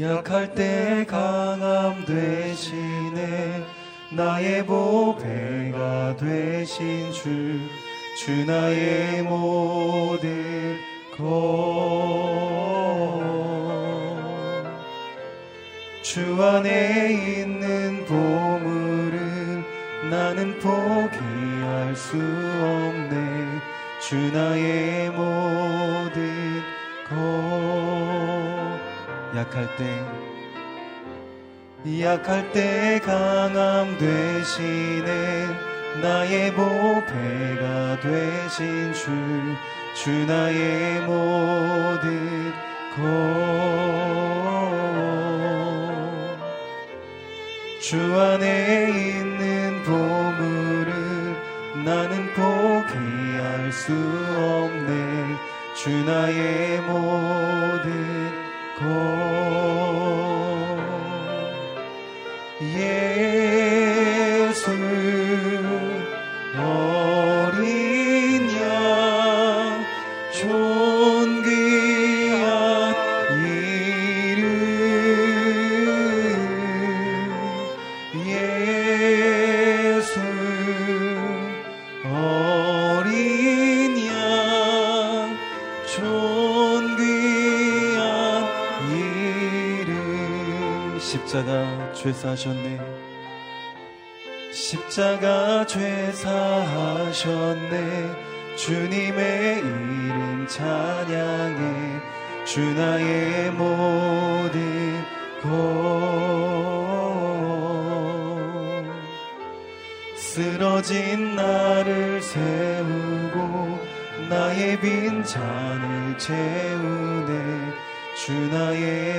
약할 때 강함 되시네. 나의 보배가 되신 주, 주 나의 모든 것주 안에 있는 보물은 나는 포기할 수 없네. 주 나의 약할 때 약할 때 강함 되시는 나의 보배가 되신 주, 주 나의 모든 것주 안에 있는 보물을 나는 포기할 수 없네. 주 나의 모든 것 주 나의 모든 것. 쓰러진 나를 세우고 나의 빈 잔을 채우네. 주 나의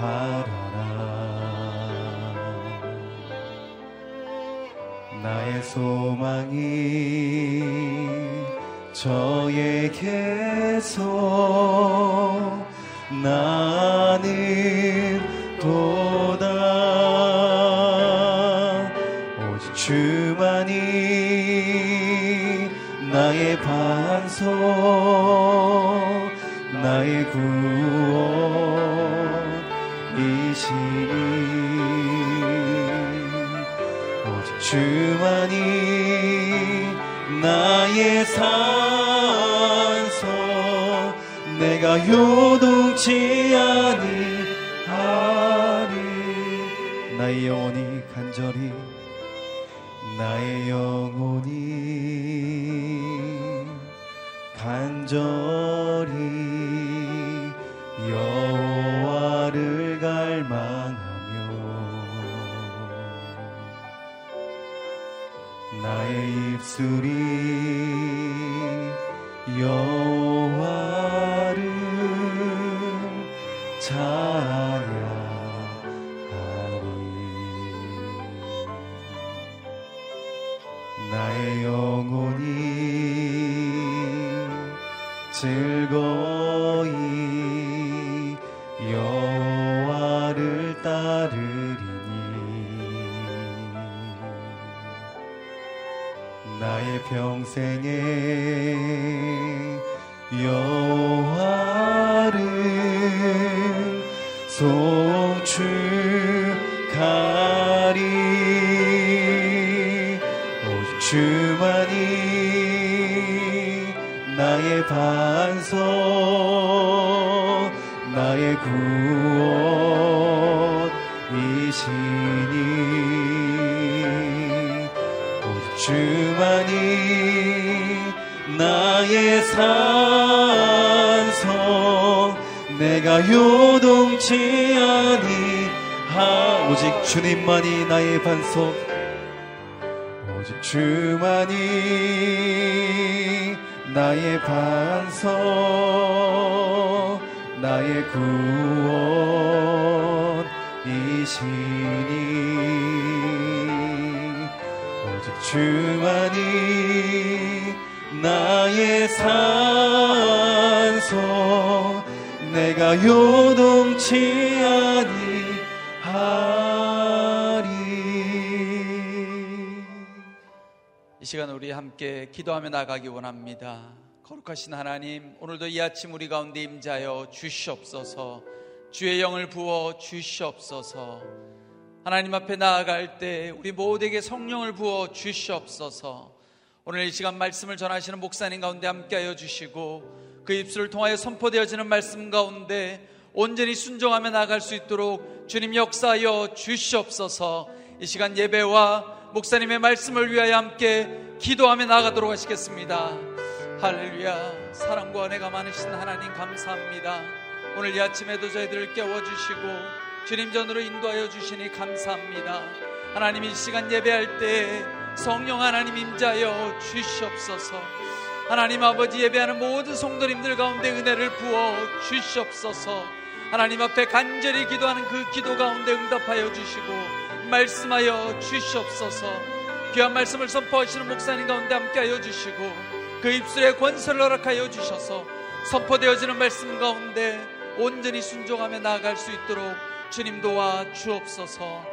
바라라. 나의 소망이 저에게서 나는 도다. 오직 주만이 나의 반석 나의 구 주만이 나의 산소 내가 요동치 아니하리 나의 영혼이 간절히 나의 영혼이 간절히 찬양하리. 나의 영혼이 즐거이 평생에 여호와를 송축하리. 오직 주만이 나의 반석 산성 내가 요동치 아니하 오직 주님만이 나의 반석. 오직 주만이 나의 반석. 나의 구원이시니. 오직 주만이 나의 산소 내가 요동치 아니하리 이 시간 우리 함께 기도하며 나가기 원합니다. 거룩하신 하나님, 오늘도 이 아침 우리 가운데 임자여 주시옵소서. 주의 영을 부어 주시옵소서. 하나님 앞에 나아갈 때 우리 모두에게 성령을 부어 주시옵소서. 오늘 이 시간 말씀을 전하시는 목사님 가운데 함께하여 주시고 그 입술을 통하여 선포되어지는 말씀 가운데 온전히 순종하며 나갈 수 있도록 주님 역사하여 주시옵소서. 이 시간 예배와 목사님의 말씀을 위하여 함께 기도하며 나가도록 하시겠습니다. 할렐루야. 사랑과 은혜가 많으신 하나님 감사합니다. 오늘 이 아침에도 저희들을 깨워주시고 주님 전으로 인도하여 주시니 감사합니다. 하나님 이 시간 예배할 때 성령 하나님 임자여 주시옵소서. 하나님 아버지 예배하는 모든 성도님들 가운데 은혜를 부어 주시옵소서. 하나님 앞에 간절히 기도하는 그 기도 가운데 응답하여 주시고 말씀하여 주시옵소서. 귀한 말씀을 선포하시는 목사님 가운데 함께하여 주시고 그 입술에 권세를 허락하여 주셔서 선포되어지는 말씀 가운데 온전히 순종하며 나아갈 수 있도록 주님 도와 주옵소서.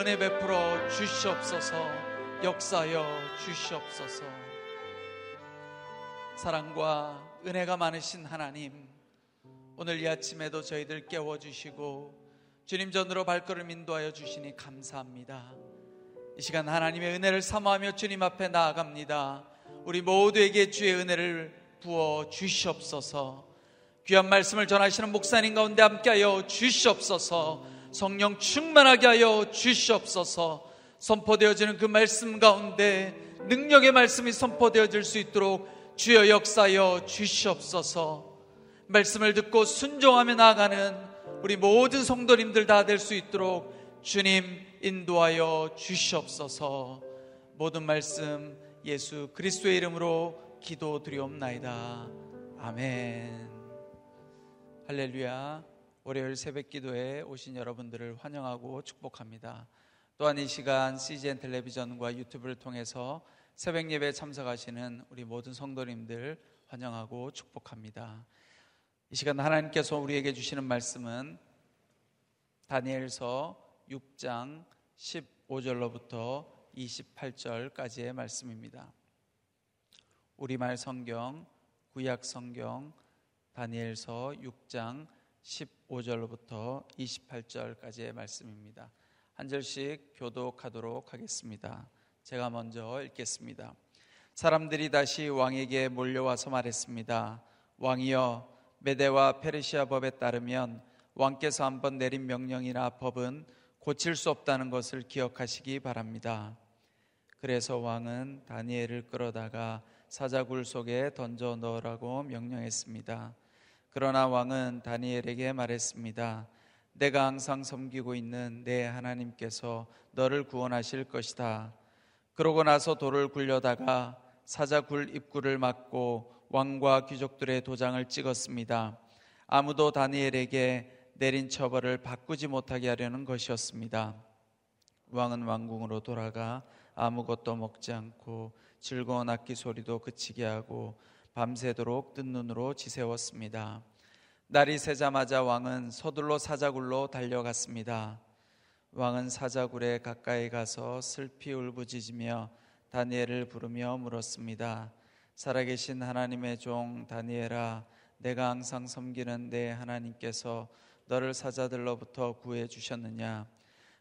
은혜 베풀어 주시옵소서. 역사여 주시옵소서. 사랑과 은혜가 많으신 하나님, 오늘 이 아침에도 저희들 깨워주시고 주님 전으로 발걸음 인도하여 주시니 감사합니다. 이 시간 하나님의 은혜를 사모하며 주님 앞에 나아갑니다. 우리 모두에게 주의 은혜를 부어 주시옵소서. 귀한 말씀을 전하시는 목사님 가운데 함께하여 주시옵소서. 성령 충만하게 하여 주시옵소서. 선포되어지는 그 말씀 가운데 능력의 말씀이 선포되어질 수 있도록 주여 역사여 주시옵소서. 말씀을 듣고 순종하며 나아가는 우리 모든 성도님들 다 될 수 있도록 주님 인도하여 주시옵소서. 모든 말씀 예수 그리스도의 이름으로 기도드리옵나이다. 아멘. 할렐루야. 월요일 새벽 기도에 오신 여러분들을 환영하고 축복합니다. 또한 이 시간 CGN 텔레비전과 유튜브를 통해서 새벽 예배에 참석하시는 우리 모든 성도님들 환영하고 축복합니다. 이 시간 하나님께서 우리에게 주시는 말씀은 다니엘서 6장 15절로부터 28절까지의 말씀입니다. 우리말 성경, 구약 성경, 다니엘서 6장 15절로부터 28절까지의 말씀입니다. 한 절씩 교독하도록 하겠습니다. 제가 먼저 읽겠습니다. 사람들이 다시 왕에게 몰려와서 말했습니다. 왕이여 메대와 페르시아 법에 따르면 왕께서 한번 내린 명령이나 법은 고칠 수 없다는 것을 기억하시기 바랍니다. 그래서 왕은 다니엘을 끌어다가 사자굴 속에 던져 넣으라고 명령했습니다. 그러나 왕은 다니엘에게 말했습니다. 내가 항상 섬기고 있는 내 하나님께서 너를 구원하실 것이다. 그러고 나서 돌을 굴려다가 사자굴 입구를 막고 왕과 귀족들의 도장을 찍었습니다. 아무도 다니엘에게 내린 처벌을 바꾸지 못하게 하려는 것이었습니다. 왕은 왕궁으로 돌아가 아무것도 먹지 않고 즐거운 악기 소리도 그치게 하고 밤새도록 뜬 눈으로 지새웠습니다. 날이 새자마자 왕은 서둘러 사자굴로 달려갔습니다. 왕은 사자굴에 가까이 가서 슬피 울부짖으며 다니엘을 부르며 물었습니다. 살아계신 하나님의 종 다니엘아 내가 항상 섬기는 내 하나님께서 너를 사자들로부터 구해 주셨느냐?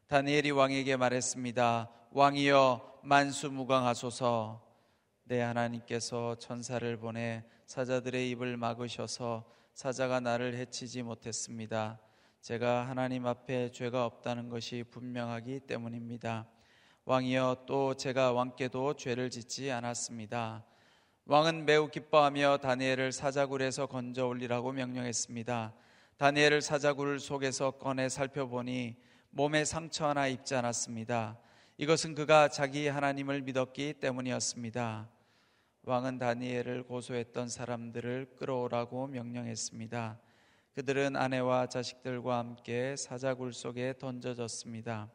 다니엘이 왕에게 말했습니다. 왕이여 만수무강하소서. 내 하나님께서 천사를 보내 사자들의 입을 막으셔서 사자가 나를 해치지 못했습니다. 제가 하나님 앞에 죄가 없다는 것이 분명하기 때문입니다. 왕이여 또 제가 왕께도 죄를 짓지 않았습니다. 왕은 매우 기뻐하며 다니엘을 사자굴에서 건져 올리라고 명령했습니다. 다니엘을 사자굴 속에서 꺼내 살펴보니 몸에 상처 하나 입지 않았습니다. 이것은 그가 자기 하나님을 믿었기 때문이었습니다. 왕은 다니엘을 고소했던 사람들을 끌어오라고 명령했습니다. 그들은 아내와 자식들과 함께 사자굴 속에 던져졌습니다.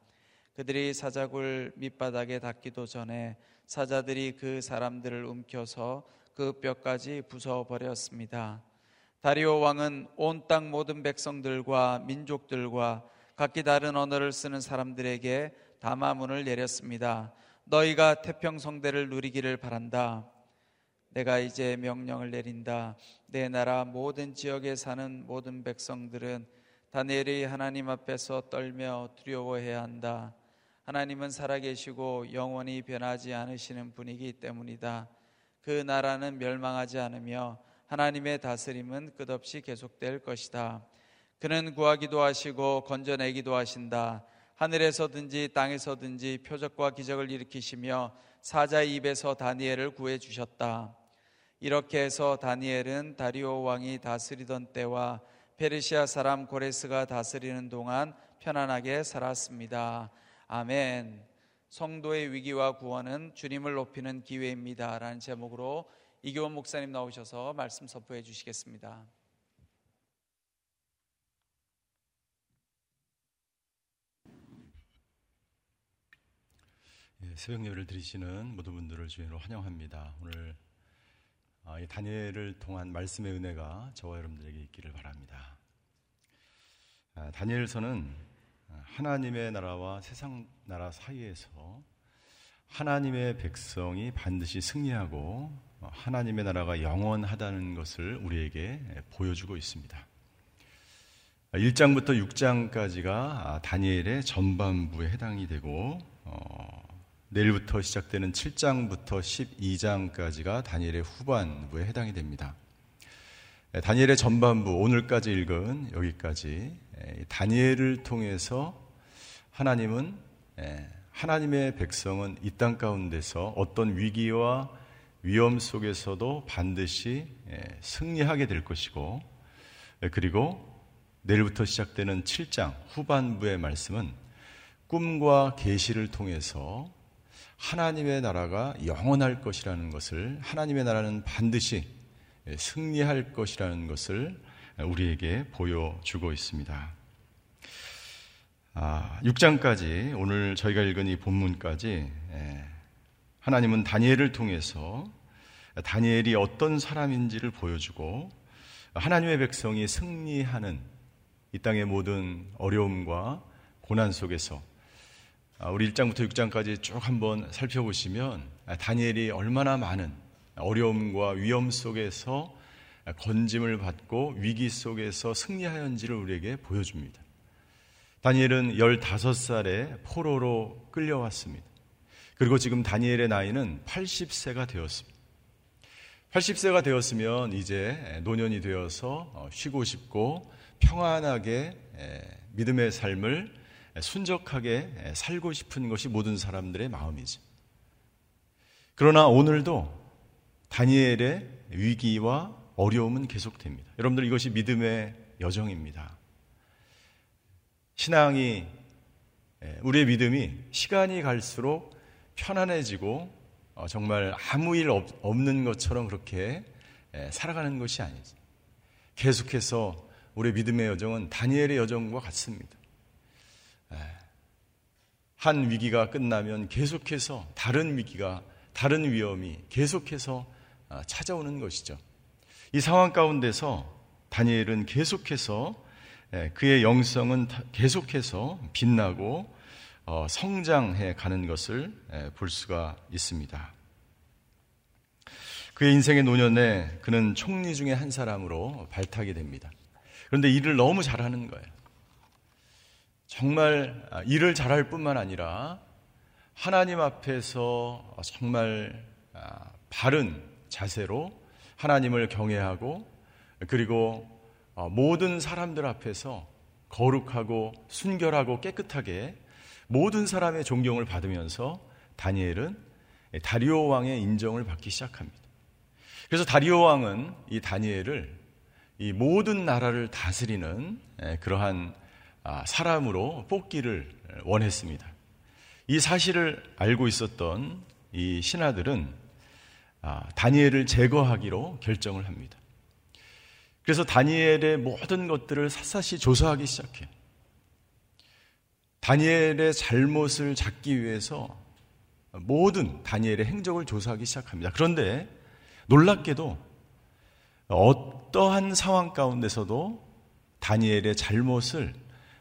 그들이 사자굴 밑바닥에 닿기도 전에 사자들이 그 사람들을 움켜서 그 뼈까지 부숴버렸습니다. 다리오 왕은 온 땅 모든 백성들과 민족들과 각기 다른 언어를 쓰는 사람들에게 담화문을 내렸습니다. 너희가 태평성대를 누리기를 바란다. 내가 이제 명령을 내린다. 내 나라 모든 지역에 사는 모든 백성들은 다니엘이 하나님 앞에서 떨며 두려워해야 한다. 하나님은 살아계시고 영원히 변하지 않으시는 분이기 때문이다. 그 나라는 멸망하지 않으며 하나님의 다스림은 끝없이 계속될 것이다. 그는 구하기도 하시고 건져내기도 하신다. 하늘에서든지 땅에서든지 표적과 기적을 일으키시며 사자의 입에서 다니엘을 구해 주셨다. 이렇게 해서 다니엘은 다리오 왕이 다스리던 때와 페르시아 사람 고레스가 다스리는 동안 편안하게 살았습니다. 아멘. 성도의 위기와 구원은 주님을 높이는 기회입니다. 라는 제목으로 이교원 목사님 나오셔서 말씀 선포해 주시겠습니다. 예, 새벽 예배를 드리시는 모든 분들을 주인으로 환영합니다. 오늘 아, 이 다니엘을 통한 말씀의 은혜가 저와 여러분들에게 있기를 바랍니다. 아, 다니엘서는 하나님의 나라와 세상 나라 사이에서 하나님의 백성이 반드시 승리하고 하나님의 나라가 영원하다는 것을 우리에게 보여주고 있습니다. 1장부터 6장까지가 다니엘의 전반부에 해당이 되고 어, 내일부터 시작되는 7장부터 12장까지가 다니엘의 후반부에 해당이 됩니다. 예, 다니엘의 전반부 오늘까지 읽은 여기까지 예, 다니엘을 통해서 하나님은 예, 하나님의 백성은 이 땅 가운데서 어떤 위기와 위험 속에서도 반드시 승리하게 될 것이고 그리고 내일부터 시작되는 7장 후반부의 말씀은 꿈과 계시를 통해서 하나님의 나라가 영원할 것이라는 것을 하나님의 나라는 반드시 승리할 것이라는 것을 우리에게 보여주고 있습니다. 아, 6장까지 오늘 저희가 읽은 이 본문까지 예, 하나님은 다니엘을 통해서 다니엘이 어떤 사람인지를 보여주고 하나님의 백성이 승리하는 이 땅의 모든 어려움과 고난 속에서 아, 우리 1장부터 6장까지 쭉 한번 살펴보시면 아, 다니엘이 얼마나 많은 어려움과 위험 속에서 건짐을 받고 위기 속에서 승리하였는지를 우리에게 보여줍니다. 다니엘은 15살에 포로로 끌려왔습니다. 그리고 지금 다니엘의 나이는 80세가 되었습니다. 80세가 되었으면 이제 노년이 되어서 어, 쉬고 싶고 평안하게 믿음의 삶을 순적하게 살고 싶은 것이 모든 사람들의 마음이지. 그러나 오늘도 다니엘의 위기와 어려움은 계속됩니다. 여러분들 이것이 믿음의 여정입니다. 신앙이 우리의 믿음이 시간이 갈수록 편안해지고 어, 정말 아무 일 없는 것처럼 그렇게 살아가는 것이 아니지. 계속해서 우리의 믿음의 여정은 다니엘의 여정과 같습니다. 한 위기가 끝나면 계속해서 다른 위기가 다른 위험이 계속해서 아, 찾아오는 것이죠. 이 상황 가운데서 다니엘은 계속해서 그의 영성은 계속해서 빛나고 어, 성장해 가는 것을 볼 수가 있습니다. 그의 인생의 노년에 그는 총리 중에 한 사람으로 발탁이 됩니다. 그런데 일을 너무 잘하는 거예요. 정말 일을 잘할 뿐만 아니라 하나님 앞에서 정말 바른 자세로 하나님을 경외하고 그리고 모든 사람들 앞에서 거룩하고 순결하고 깨끗하게 모든 사람의 존경을 받으면서 다니엘은 다리오 왕의 인정을 받기 시작합니다. 그래서 다리오 왕은 이 다니엘을 이 모든 나라를 다스리는 그러한 아, 사람으로 뽑기를 원했습니다. 이 사실을 알고 있었던 이 신하들은 아, 다니엘을 제거하기로 결정을 합니다. 그래서 다니엘의 모든 것들을 샅샅이 조사하기 시작해요. 다니엘의 잘못을 잡기 위해서 모든 다니엘의 행적을 조사하기 시작합니다. 그런데 놀랍게도 어떠한 상황 가운데서도 다니엘의 잘못을,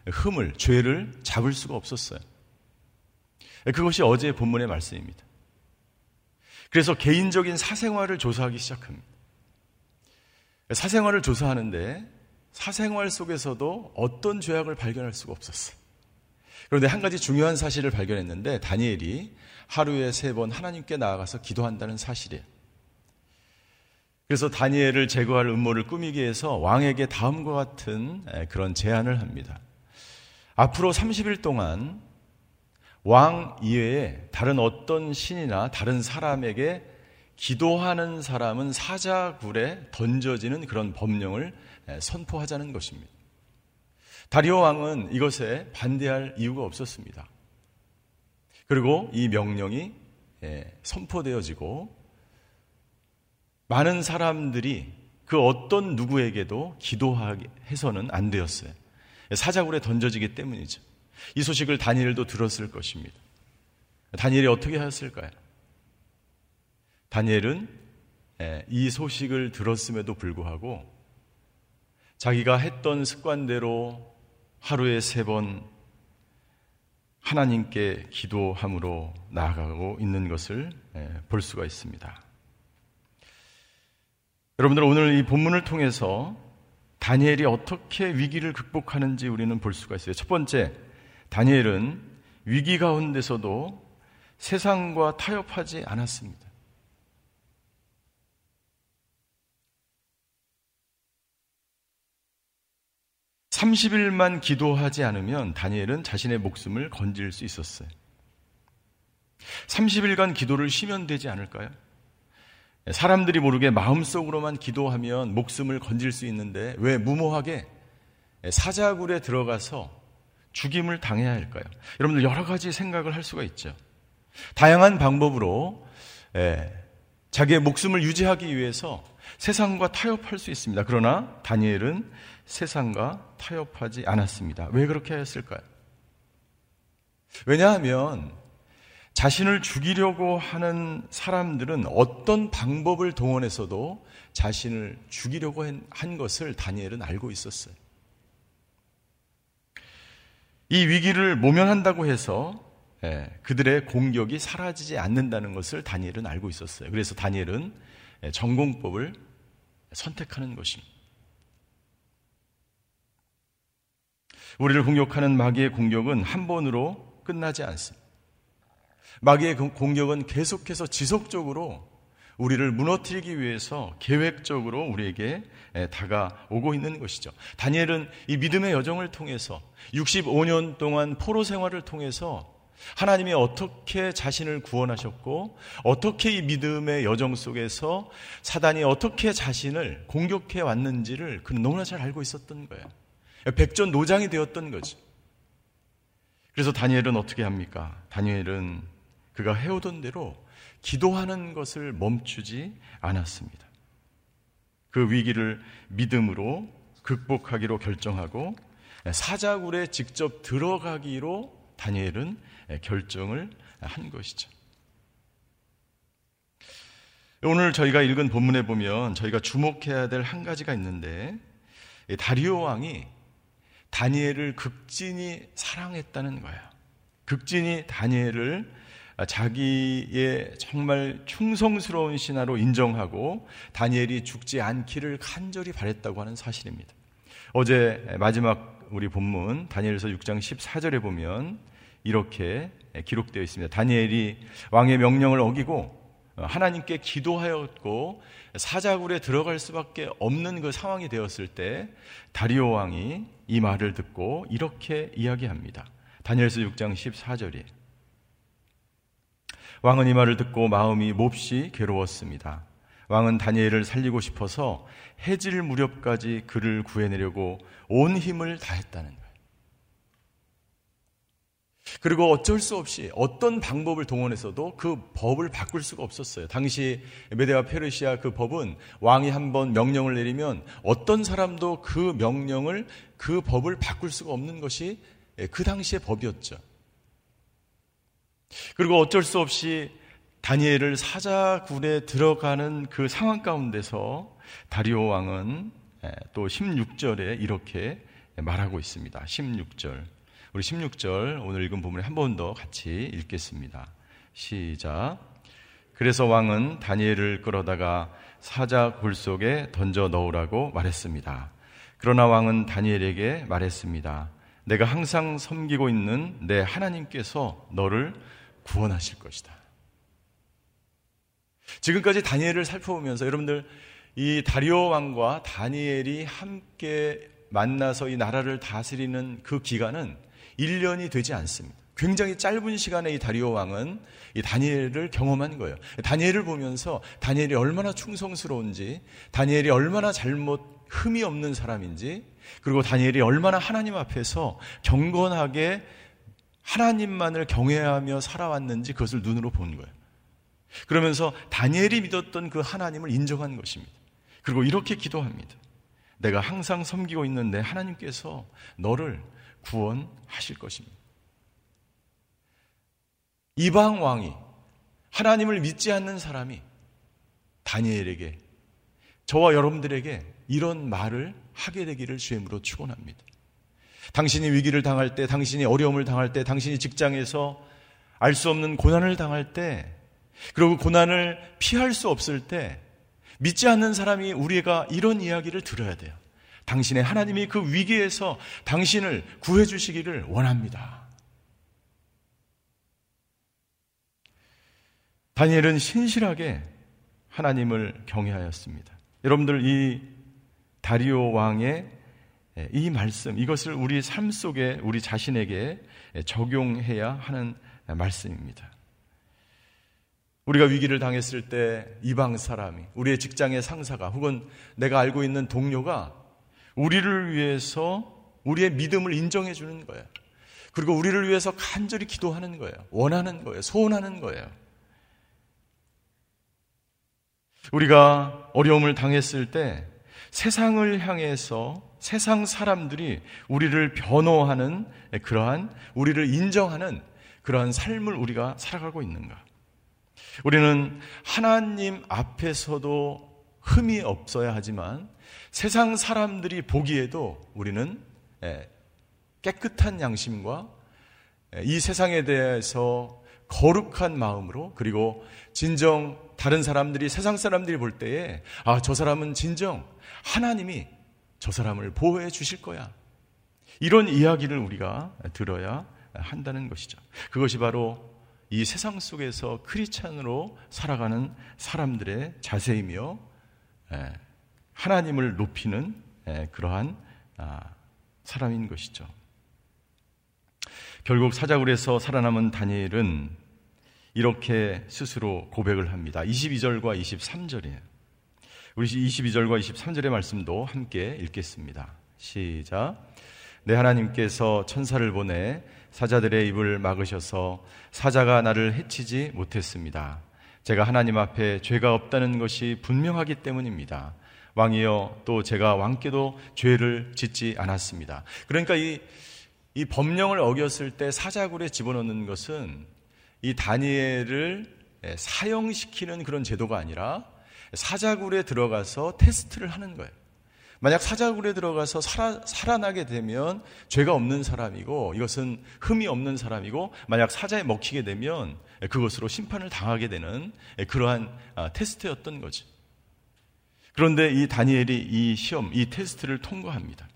흠을, 죄를 잡을 수가 없었어요. 그것이 어제 본문의 말씀입니다. 그래서 개인적인 사생활을 조사하기 시작합니다. 사생활을 조사하는데 사생활 속에서도 어떤 죄악을 발견할 수가 없었어요. 그런데 한 가지 중요한 사실을 발견했는데 다니엘이 하루에 세 번 하나님께 나아가서 기도한다는 사실이에요. 그래서 다니엘을 제거할 음모를 꾸미기 위해서 왕에게 다음과 같은 그런 제안을 합니다. 앞으로 30일 동안 왕 이외에 다른 어떤 신이나 다른 사람에게 기도하는 사람은 사자굴에 던져지는 그런 법령을 선포하자는 것입니다. 다리오 왕은 이것에 반대할 이유가 없었습니다. 그리고 이 명령이 선포되어지고 많은 사람들이 그 어떤 누구에게도 기도해서는 안 되었어요. 사자굴에 던져지기 때문이죠. 이 소식을 다니엘도 들었을 것입니다. 다니엘이 어떻게 하였을까요? 다니엘은 이 소식을 들었음에도 불구하고 자기가 했던 습관대로 하루에 세 번 하나님께 기도함으로 나아가고 있는 것을 볼 수가 있습니다. 여러분들 오늘 이 본문을 통해서 다니엘이 어떻게 위기를 극복하는지 우리는 볼 수가 있어요. 첫 번째, 다니엘은 위기 가운데서도 세상과 타협하지 않았습니다. 30일만 기도하지 않으면 다니엘은 자신의 목숨을 건질 수 있었어요. 30일간 기도를 쉬면 되지 않을까요? 사람들이 모르게 마음속으로만 기도하면 목숨을 건질 수 있는데 왜 무모하게 사자굴에 들어가서 죽임을 당해야 할까요? 여러분들 여러 가지 생각을 할 수가 있죠. 다양한 방법으로 예, 자기의 목숨을 유지하기 위해서 세상과 타협할 수 있습니다. 그러나 다니엘은 세상과 타협하지 않았습니다. 왜 그렇게 했을까요? 왜냐하면 자신을 죽이려고 하는 사람들은 어떤 방법을 동원해서도 자신을 죽이려고 한 것을 다니엘은 알고 있었어요. 이 위기를 모면한다고 해서 예, 그들의 공격이 사라지지 않는다는 것을 다니엘은 알고 있었어요. 그래서 다니엘은 예, 전공법을 선택하는 것입니다. 우리를 공격하는 마귀의 공격은 한 번으로 끝나지 않습니다. 마귀의 공격은 계속해서 지속적으로 우리를 무너뜨리기 위해서 계획적으로 우리에게 다가오고 있는 것이죠. 다니엘은 이 믿음의 여정을 통해서 65년 동안 포로 생활을 통해서 하나님이 어떻게 자신을 구원하셨고 어떻게 이 믿음의 여정 속에서 사단이 어떻게 자신을 공격해 왔는지를 그는 너무나 잘 알고 있었던 거예요. 백전 노장이 되었던 거지. 그래서 다니엘은 어떻게 합니까? 다니엘은 그가 해오던 대로 기도하는 것을 멈추지 않았습니다. 그 위기를 믿음으로 극복하기로 결정하고 사자굴에 직접 들어가기로 다니엘은 결정을 한 것이죠. 오늘 저희가 읽은 본문에 보면 저희가 주목해야 될 한 가지가 있는데 다리오 왕이 다니엘을 극진히 사랑했다는 거예요. 극진히 다니엘을 자기의 정말 충성스러운 신하로 인정하고 다니엘이 죽지 않기를 간절히 바랬다고 하는 사실입니다. 어제 마지막 우리 본문 다니엘서 6장 14절에 보면 이렇게 기록되어 있습니다. 다니엘이 왕의 명령을 어기고 하나님께 기도하였고 사자굴에 들어갈 수밖에 없는 그 상황이 되었을 때 다리오 왕이 이 말을 듣고 이렇게 이야기합니다. 다니엘서 6장 14절이 왕은 이 말을 듣고 마음이 몹시 괴로웠습니다. 왕은 다니엘을 살리고 싶어서 해질 무렵까지 그를 구해내려고 온 힘을 다했다는 거예요. 그리고 어쩔 수 없이 어떤 방법을 동원해서도 그 법을 바꿀 수가 없었어요. 당시 메데와 페르시아 그 법은 왕이 한번 명령을 내리면 어떤 사람도 그 명령을 그 법을 바꿀 수가 없는 것이 그 당시의 법이었죠. 그리고 어쩔 수 없이 다니엘을 사자굴에 들어가는 그 상황 가운데서 다리오 왕은 또 16절에 이렇게 말하고 있습니다. 16절. 우리 16절 오늘 읽은 부분에 한번 더 같이 읽겠습니다. 시작. 그래서 왕은 다니엘을 끌어다가 사자굴 속에 던져 넣으라고 말했습니다. 그러나 왕은 다니엘에게 말했습니다. 내가 항상 섬기고 있는 내 하나님께서 너를 구원하실 것이다. 지금까지 다니엘을 살펴보면서 여러분들 이 다리오 왕과 다니엘이 함께 만나서 이 나라를 다스리는 그 기간은 1년이 되지 않습니다. 굉장히 짧은 시간에 이 다리오 왕은 이 다니엘을 경험한 거예요. 다니엘을 보면서 다니엘이 얼마나 충성스러운지, 다니엘이 얼마나 잘못 흠이 없는 사람인지, 그리고 다니엘이 얼마나 하나님 앞에서 경건하게 하나님만을 경외하며 살아왔는지 그것을 눈으로 본 거예요. 그러면서 다니엘이 믿었던 그 하나님을 인정한 것입니다. 그리고 이렇게 기도합니다. 내가 항상 섬기고 있는 내 하나님께서 너를 구원하실 것입니다. 이방 왕이 하나님을 믿지 않는 사람이 다니엘에게 저와 여러분들에게 이런 말을 하게 되기를 주임으로 축원합니다. 당신이 위기를 당할 때, 당신이 어려움을 당할 때, 당신이 직장에서 알 수 없는 고난을 당할 때, 그리고 고난을 피할 수 없을 때, 믿지 않는 사람이 우리가 이런 이야기를 들어야 돼요. 당신의 하나님이 그 위기에서 당신을 구해주시기를 원합니다. 다니엘은 신실하게 하나님을 경외하였습니다. 여러분들 이 다리오 왕의 이 말씀, 이것을 우리 삶 속에 우리 자신에게 적용해야 하는 말씀입니다. 우리가 위기를 당했을 때 이방 사람이, 우리의 직장의 상사가, 혹은 내가 알고 있는 동료가 우리를 위해서 우리의 믿음을 인정해 주는 거예요. 그리고 우리를 위해서 간절히 기도하는 거예요. 원하는 거예요. 소원하는 거예요. 우리가 어려움을 당했을 때 세상을 향해서 세상 사람들이 우리를 변호하는 그러한 우리를 인정하는 그러한 삶을 우리가 살아가고 있는가? 우리는 하나님 앞에서도 흠이 없어야 하지만 세상 사람들이 보기에도 우리는 예, 깨끗한 양심과 예, 이 세상에 대해서 거룩한 마음으로 그리고 진정 다른 사람들이 세상 사람들이 볼 때에 아, 저 사람은 진정 하나님이 저 사람을 보호해 주실 거야. 이런 이야기를 우리가 들어야 한다는 것이죠. 그것이 바로 이 세상 속에서 크리스찬으로 살아가는 사람들의 자세이며 예, 하나님을 높이는 예, 그러한 아, 사람인 것이죠. 결국 사자굴에서 살아남은 다니엘은 이렇게 스스로 고백을 합니다. 22절과 23절이에요. 우리 22절과 23절의 말씀도 함께 읽겠습니다. 시작. 내 하나님께서 천사를 보내 사자들의 입을 막으셔서 사자가 나를 해치지 못했습니다. 제가 하나님 앞에 죄가 없다는 것이 분명하기 때문입니다. 왕이여 또 제가 왕께도 죄를 짓지 않았습니다. 그러니까 이, 이 법령을 어겼을 때 사자굴에 집어넣는 것은 이 다니엘을 사형시키는 그런 제도가 아니라 사자굴에 들어가서 테스트를 하는 거예요. 만약 사자굴에 들어가서 살아, 살아 나게 되면 죄가 없는 사람이고 이것은 흠이 없는 사람이고 만약 사자에 먹히게 되면 그것으로 심판을 당하게 되는 그러한 아, 테스트였던 거죠. 그런데 이 다니엘이 이 시험, 이 테스트를 통과합니다.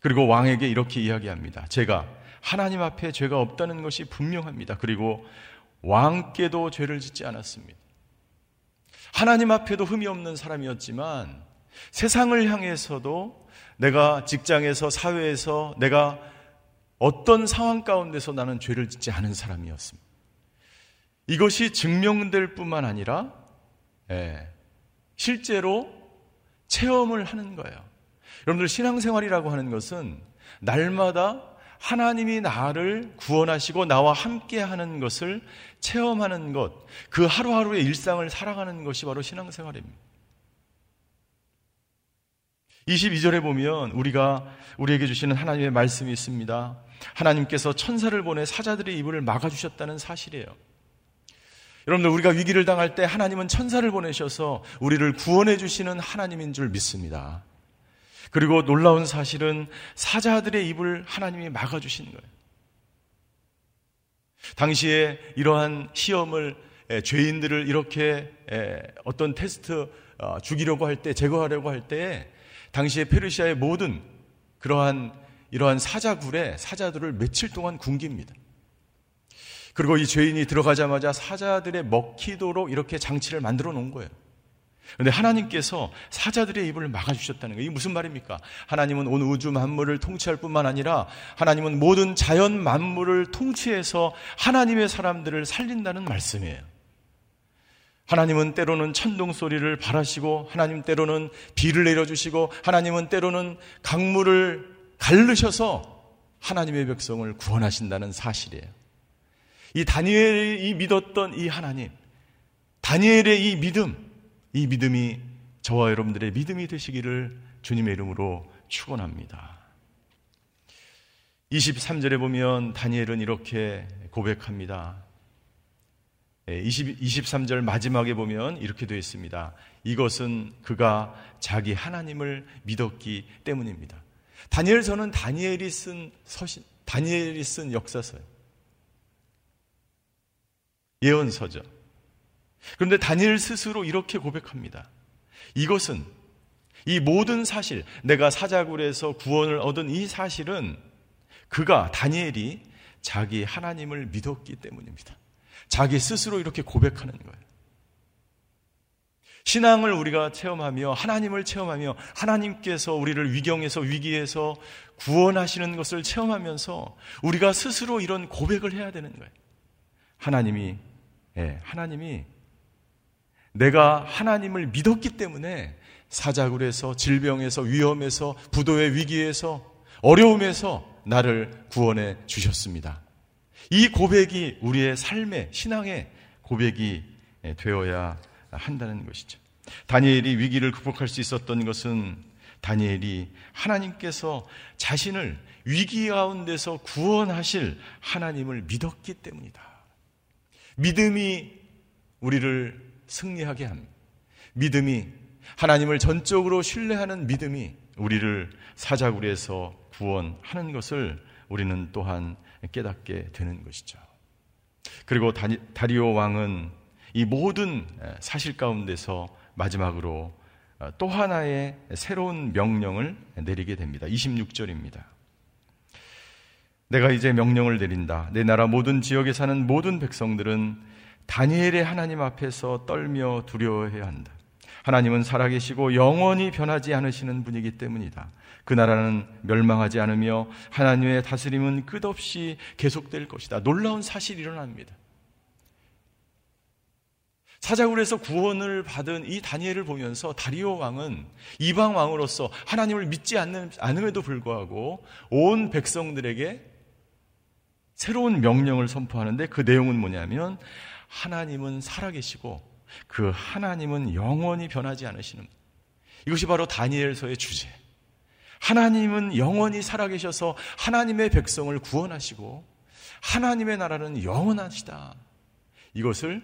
그리고 왕에게 이렇게 이야기합니다. 제가 하나님 앞에 죄가 없다는 것이 분명합니다. 그리고 왕께도 죄를 짓지 않았습니다. 하나님 앞에도 흠이 없는 사람이었지만 세상을 향해서도 내가 직장에서 사회에서 내가 어떤 상황 가운데서 나는 죄를 짓지 않은 사람이었습니다. 이것이 증명될 뿐만 아니라 예, 실제로 체험을 하는 거예요. 여러분들 신앙생활이라고 하는 것은 날마다 하나님이 나를 구원하시고 나와 함께 하는 것을 체험하는 것, 그 하루하루의 일상을 살아가는 것이 바로 신앙생활입니다. 22절에 보면 우리가 우리에게 주시는 하나님의 말씀이 있습니다. 하나님께서 천사를 보내 사자들의 입을 막아 주셨다는 사실이에요. 여러분들 우리가 위기를 당할 때 하나님은 천사를 보내셔서 우리를 구원해 주시는 하나님인 줄 믿습니다. 그리고 놀라운 사실은 사자들의 입을 하나님이 막아주시는 거예요. 당시에 이러한 시험을 죄인들을 이렇게 어떤 테스트 어, 죽이려고 할 때, 제거하려고 할 때, 당시에 페르시아의 모든 그러한 이러한 사자굴에 사자들을 며칠 동안 굶깁니다. 그리고 이 죄인이 들어가자마자 사자들의 먹히도록 이렇게 장치를 만들어 놓은 거예요. 그런데 하나님께서 사자들의 입을 막아주셨다는 거예요. 이게 무슨 말입니까? 하나님은 온 우주 만물을 통치할 뿐만 아니라 하나님은 모든 자연 만물을 통치해서 하나님의 사람들을 살린다는 말씀이에요. 하나님은 때로는 천둥 소리를 바라시고 하나님 때로는 비를 내려주시고 하나님은 때로는 강물을 갈르셔서 하나님의 백성을 구원하신다는 사실이에요. 이 다니엘이 믿었던 이 하나님, 다니엘의 이 믿음, 이 믿음이 저와 여러분들의 믿음이 되시기를 주님의 이름으로 축원합니다. 23절에 보면 다니엘은 이렇게 고백합니다. 20, 23절 마지막에 보면 이렇게 되어 있습니다. 이것은 그가 자기 하나님을 믿었기 때문입니다. 다니엘서는 다니엘이 쓴 서신, 다니엘이 쓴 역사서예요. 예언서죠. 그런데 다니엘 스스로 이렇게 고백합니다. 이것은 이 모든 사실, 내가 사자굴에서 구원을 얻은 이 사실은 그가 다니엘이 자기 하나님을 믿었기 때문입니다. 자기 스스로 이렇게 고백하는 거예요. 신앙을 우리가 체험하며 하나님을 체험하며 하나님께서 우리를 위경에서 위기에서 구원하시는 것을 체험하면서 우리가 스스로 이런 고백을 해야 되는 거예요. 하나님이 예, 하나님이 내가 하나님을 믿었기 때문에 사자굴에서 질병에서 위험에서 부도의 위기에서 어려움에서 나를 구원해 주셨습니다. 이 고백이 우리의 삶의 신앙의 고백이 되어야 한다는 것이죠. 다니엘이 위기를 극복할 수 있었던 것은 다니엘이 하나님께서 자신을 위기 가운데서 구원하실 하나님을 믿었기 때문이다. 믿음이 우리를 승리하게 합니다. 믿음이 하나님을 전적으로 신뢰하는 믿음이 우리를 사자굴에서 구원하는 것을 우리는 또한 깨닫게 되는 것이죠. 그리고 다리오 왕은 이 모든 사실 가운데서 마지막으로 또 하나의 새로운 명령을 내리게 됩니다. 26절입니다. 내가 이제 명령을 내린다. 내 나라 모든 지역에 사는 모든 백성들은 다니엘의 하나님 앞에서 떨며 두려워해야 한다. 하나님은 살아계시고 영원히 변하지 않으시는 분이기 때문이다. 그 나라는 멸망하지 않으며 하나님의 다스림은 끝없이 계속될 것이다. 놀라운 사실이 일어납니다. 사자굴에서 구원을 받은 이 다니엘을 보면서 다리오 왕은 이방 왕으로서 하나님을 믿지 않는, 않음에도 불구하고 온 백성들에게 새로운 명령을 선포하는데 그 내용은 뭐냐면 하나님은 살아계시고 그 하나님은 영원히 변하지 않으시는 이것이 바로 다니엘서의 주제. 하나님은 영원히 살아계셔서 하나님의 백성을 구원하시고 하나님의 나라는 영원하시다. 이것을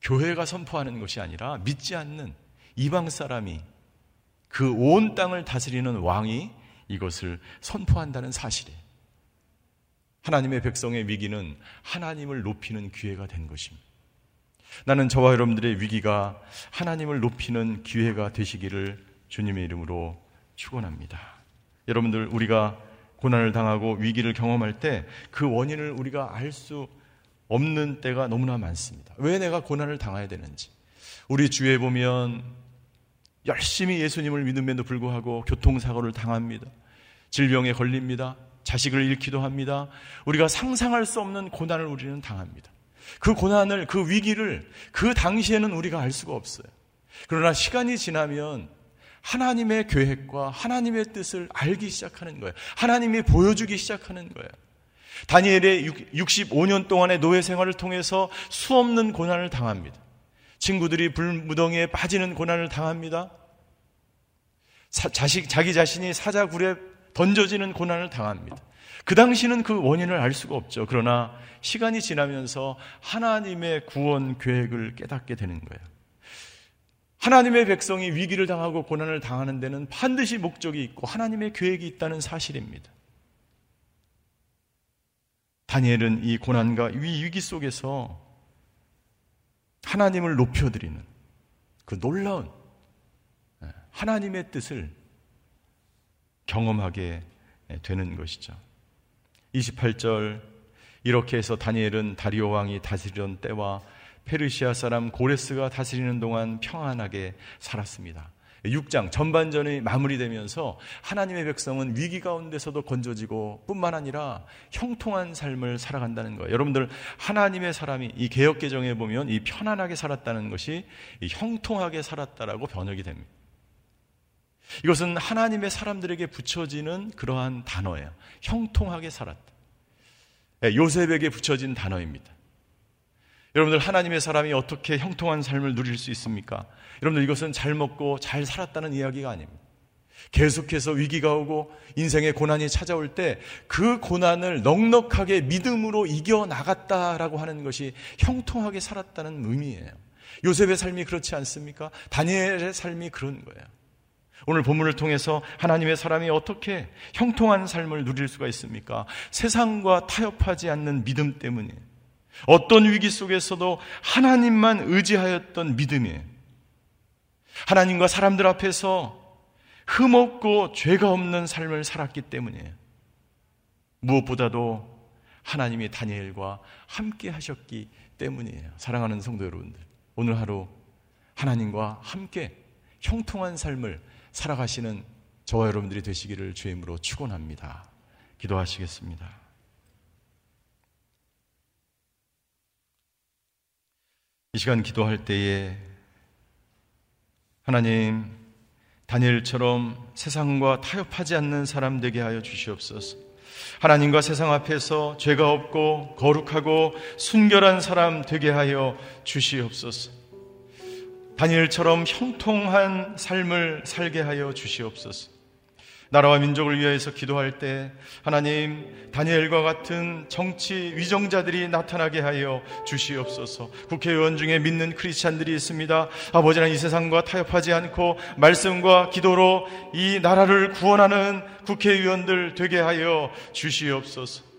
교회가 선포하는 것이 아니라 믿지 않는 이방 사람이 그 온 땅을 다스리는 왕이 이것을 선포한다는 사실이에요. 하나님의 백성의 위기는 하나님을 높이는 기회가 된 것입니다. 나는 저와 여러분들의 위기가 하나님을 높이는 기회가 되시기를 주님의 이름으로 축원합니다. 여러분들 우리가 고난을 당하고 위기를 경험할 때 그 원인을 우리가 알 수 없는 때가 너무나 많습니다. 왜 내가 고난을 당해야 되는지. 우리 주위에 보면 열심히 예수님을 믿음에도 불구하고 교통사고를 당합니다. 질병에 걸립니다. 자식을 잃기도 합니다. 우리가 상상할 수 없는 고난을 우리는 당합니다. 그 고난을, 그 위기를 그 당시에는 우리가 알 수가 없어요. 그러나 시간이 지나면 하나님의 계획과 하나님의 뜻을 알기 시작하는 거예요. 하나님이 보여주기 시작하는 거예요. 다니엘의 65년 동안의 노예 생활을 통해서 수없는 고난을 당합니다. 친구들이 불무덩이에 빠지는 고난을 당합니다. 사, 자식, 자기 자신이 사자굴에 던져지는 고난을 당합니다. 그 당시는 그 원인을 알 수가 없죠. 그러나 시간이 지나면서 하나님의 구원 계획을 깨닫게 되는 거예요. 하나님의 백성이 위기를 당하고 고난을 당하는 데는 반드시 목적이 있고 하나님의 계획이 있다는 사실입니다. 다니엘은 이 고난과 이 위기 속에서 하나님을 높여드리는 그 놀라운 예, 하나님의 뜻을 경험하게 되는 것이죠. 28절 이렇게 해서 다니엘은 다리오 왕이 다스리던 때와 페르시아 사람 고레스가 다스리는 동안 평안하게 살았습니다. 6장 전반전이 마무리되면서 하나님의 백성은 위기 가운데서도 건져지고 뿐만 아니라 형통한 삶을 살아간다는 거예요. 여러분들 하나님의 사람이 이 개혁 개정에 보면 이 편안하게 살았다는 것이 형통하게 살았다라고 번역이 됩니다. 이것은 하나님의 사람들에게 붙여지는 그러한 단어예요. 형통하게 살았다. 예, 요셉에게 붙여진 단어입니다. 여러분들 하나님의 사람이 어떻게 형통한 삶을 누릴 수 있습니까? 여러분들 이것은 잘 먹고 잘 살았다는 이야기가 아닙니다. 계속해서 위기가 오고 인생의 고난이 찾아올 때 그 고난을 넉넉하게 믿음으로 이겨 나갔다라고 하는 것이 형통하게 살았다는 의미예요. 요셉의 삶이 그렇지 않습니까? 다니엘의 삶이 그런 거예요. 오늘 본문을 통해서 하나님의 사람이 어떻게 형통한 삶을 누릴 수가 있습니까? 세상과 타협하지 않는 믿음 때문이에요. 어떤 위기 속에서도 하나님만 의지하였던 믿음이에요. 하나님과 사람들 앞에서 흠없고 죄가 없는 삶을 살았기 때문이에요. 무엇보다도 하나님이 다니엘과 함께 하셨기 때문이에요. 사랑하는 성도 여러분들, 오늘 하루 하나님과 함께 형통한 삶을 살아가시는 저와 여러분들이 되시기를 주의 이름으로 축원합니다. 기도하시겠습니다. 이 시간 기도할 때에 하나님 다니엘처럼 세상과 타협하지 않는 사람 되게 하여 주시옵소서. 하나님과 세상 앞에서 죄가 없고 거룩하고 순결한 사람 되게 하여 주시옵소서. 다니엘처럼 형통한 삶을 살게 하여 주시옵소서. 나라와 민족을 위해서 기도할 때 하나님 다니엘과 같은 정치 위정자들이 나타나게 하여 주시옵소서. 국회의원 중에 믿는 크리스찬들이 있습니다. 아버지는 이 세상과 타협하지 않고 말씀과 기도로 이 나라를 구원하는 국회의원들 되게 하여 주시옵소서.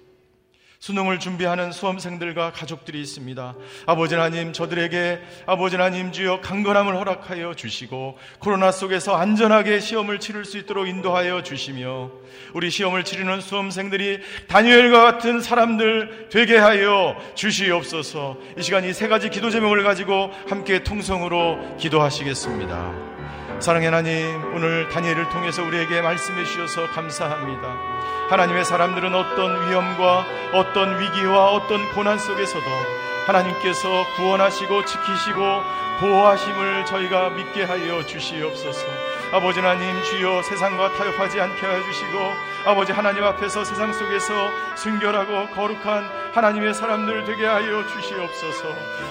수능을 준비하는 수험생들과 가족들이 있습니다. 아버지 하나님, 저들에게 아버지 하나님 주여 강건함을 허락하여 주시고 코로나 속에서 안전하게 시험을 치를 수 있도록 인도하여 주시며 우리 시험을 치르는 수험생들이 다니엘과 같은 사람들 되게 하여 주시옵소서. 이 시간 이 세 가지 기도 제목을 가지고 함께 통성으로 기도하시겠습니다. 사랑의 하나님, 오늘 다니엘을 통해서 우리에게 말씀해 주셔서 감사합니다. 하나님의 사람들은 어떤 위험과 어떤 위기와 어떤 고난 속에서도 하나님께서 구원하시고 지키시고 보호하심을 저희가 믿게 하여 주시옵소서. 아버지 하나님 주여 세상과 타협하지 않게 해주시고 아버지 하나님 앞에서 세상 속에서 순결하고 거룩한 하나님의 사람들 되게 하여 주시옵소서.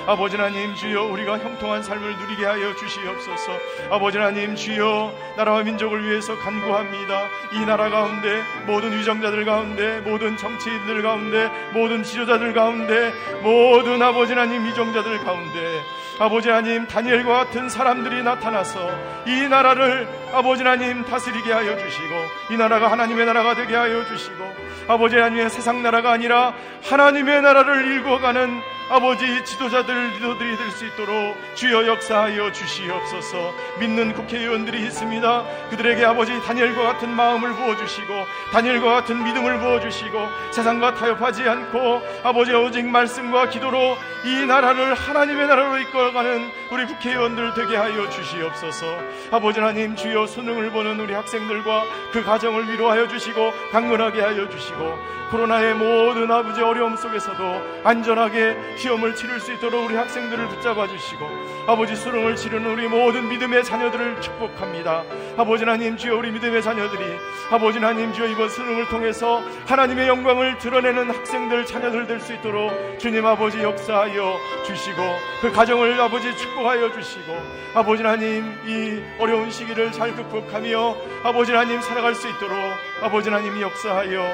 아버지 하나님 주여 우리가 형통한 삶을 누리게 하여 주시옵소서. 아버지 하나님 주여 나라와 민족을 위해서 간구합니다. 이 나라 가운데 모든 위정자들 가운데 모든 정치인들 가운데 모든 지도자들 가운데 모든 아버지 하나님 위정자들 가운데 아버지 하나님 다니엘과 같은 사람들이 나타나서 이 나라를 아버지 하나님 다스리게 하여 주시고 이 나라가 하나님의 나라 가 되게 하여 주시고 아버지 하나님의 세상 나라가 아니라 하나님의 나라를 일궈가는 아버지 지도자들 리더들이 될 수 있도록 주여 역사하여 주시옵소서. 믿는 국회의원들이 있습니다. 그들에게 아버지 다니엘과 같은 마음을 부어주시고 다니엘과 같은 믿음을 부어주시고 세상과 타협하지 않고 아버지 오직 말씀과 기도로 이 나라를 하나님의 나라로 이끌어가는 우리 국회의원들 되게 하여 주시옵소서. 아버지 하나님 주여 수능을 보는 우리 학생들과 그 가정을 위로하여 주시고 강건하게 하여 주시고 코로나의 모든 아버지 어려움 속에서도 안전하게 시험을 치를 수 있도록 우리 학생들을 붙잡아 주시고 아버지 수능을 치르는 우리 모든 믿음의 자녀들을 축복합니다. 아버지 하나님 주여 우리 믿음의 자녀들이 아버지 하나님 주여 이번 수능을 통해서 하나님의 영광을 드러내는 학생들 자녀들 될 수 있도록 주님 아버지 역사하여 주시고 그 가정을 아버지 축복하여 주시고 아버지 하나님 이 어려운 시기를 잘 극복하며 아버지 하나님 살아갈 수 있도록 아버지 하나님 역사하여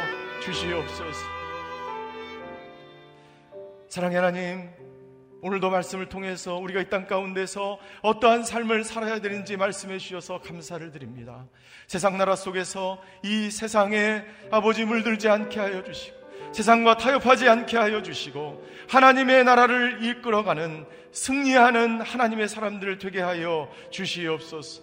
주시옵소서. 사랑의 하나님, 오늘도 말씀을 통해서 우리가 이 땅 가운데서 어떠한 삶을 살아야 되는지 말씀해 주셔서 감사를 드립니다. 세상 나라 속에서 이 세상에 아버지 물들지 않게 하여 주시고 세상과 타협하지 않게 하여 주시고 하나님의 나라를 이끌어가는 승리하는 하나님의 사람들을 되게 하여 주시옵소서.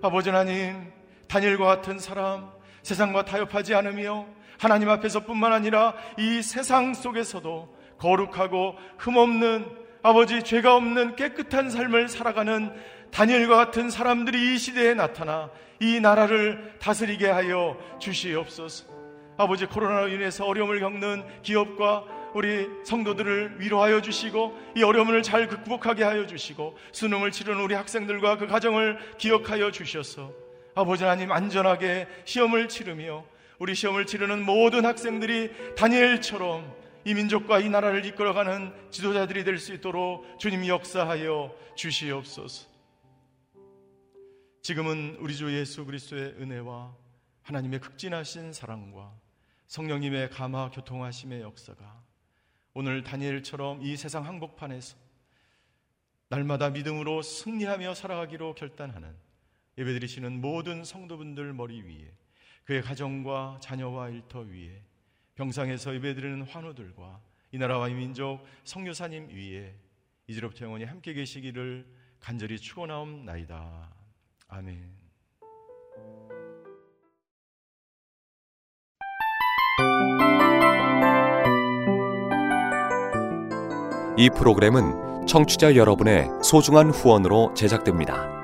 아버지 하나님, 다니엘과 같은 사람, 세상과 타협하지 않으며 하나님 앞에서뿐만 아니라 이 세상 속에서도 거룩하고 흠없는 아버지 죄가 없는 깨끗한 삶을 살아가는 다니엘과 같은 사람들이 이 시대에 나타나 이 나라를 다스리게 하여 주시옵소서. 아버지 코로나로 인해서 어려움을 겪는 기업과 우리 성도들을 위로하여 주시고 이 어려움을 잘 극복하게 하여 주시고 수능을 치르는 우리 학생들과 그 가정을 기억하여 주셔서 아버지 하나님 안전하게 시험을 치르며 우리 시험을 치르는 모든 학생들이 다니엘처럼 이 민족과 이 나라를 이끌어가는 지도자들이 될 수 있도록 주님이 역사하여 주시옵소서. 지금은 우리 주 예수 그리스도의 은혜와 하나님의 극진하신 사랑과 성령님의 감화 교통하심의 역사가 오늘 다니엘처럼 이 세상 항복판에서 날마다 믿음으로 승리하며 살아가기로 결단하는 예배드리시는 모든 성도분들 머리 위에 그의 가정과 자녀와 일터 위에 병상에서 예배드리는 환우들과 이 나라와 이 민족 성교사님 위에 이제로부터 영원히 함께 계시기를 간절히 축원하옵나이다. 아멘. 이 프로그램은 청취자 여러분의 소중한 후원으로 제작됩니다.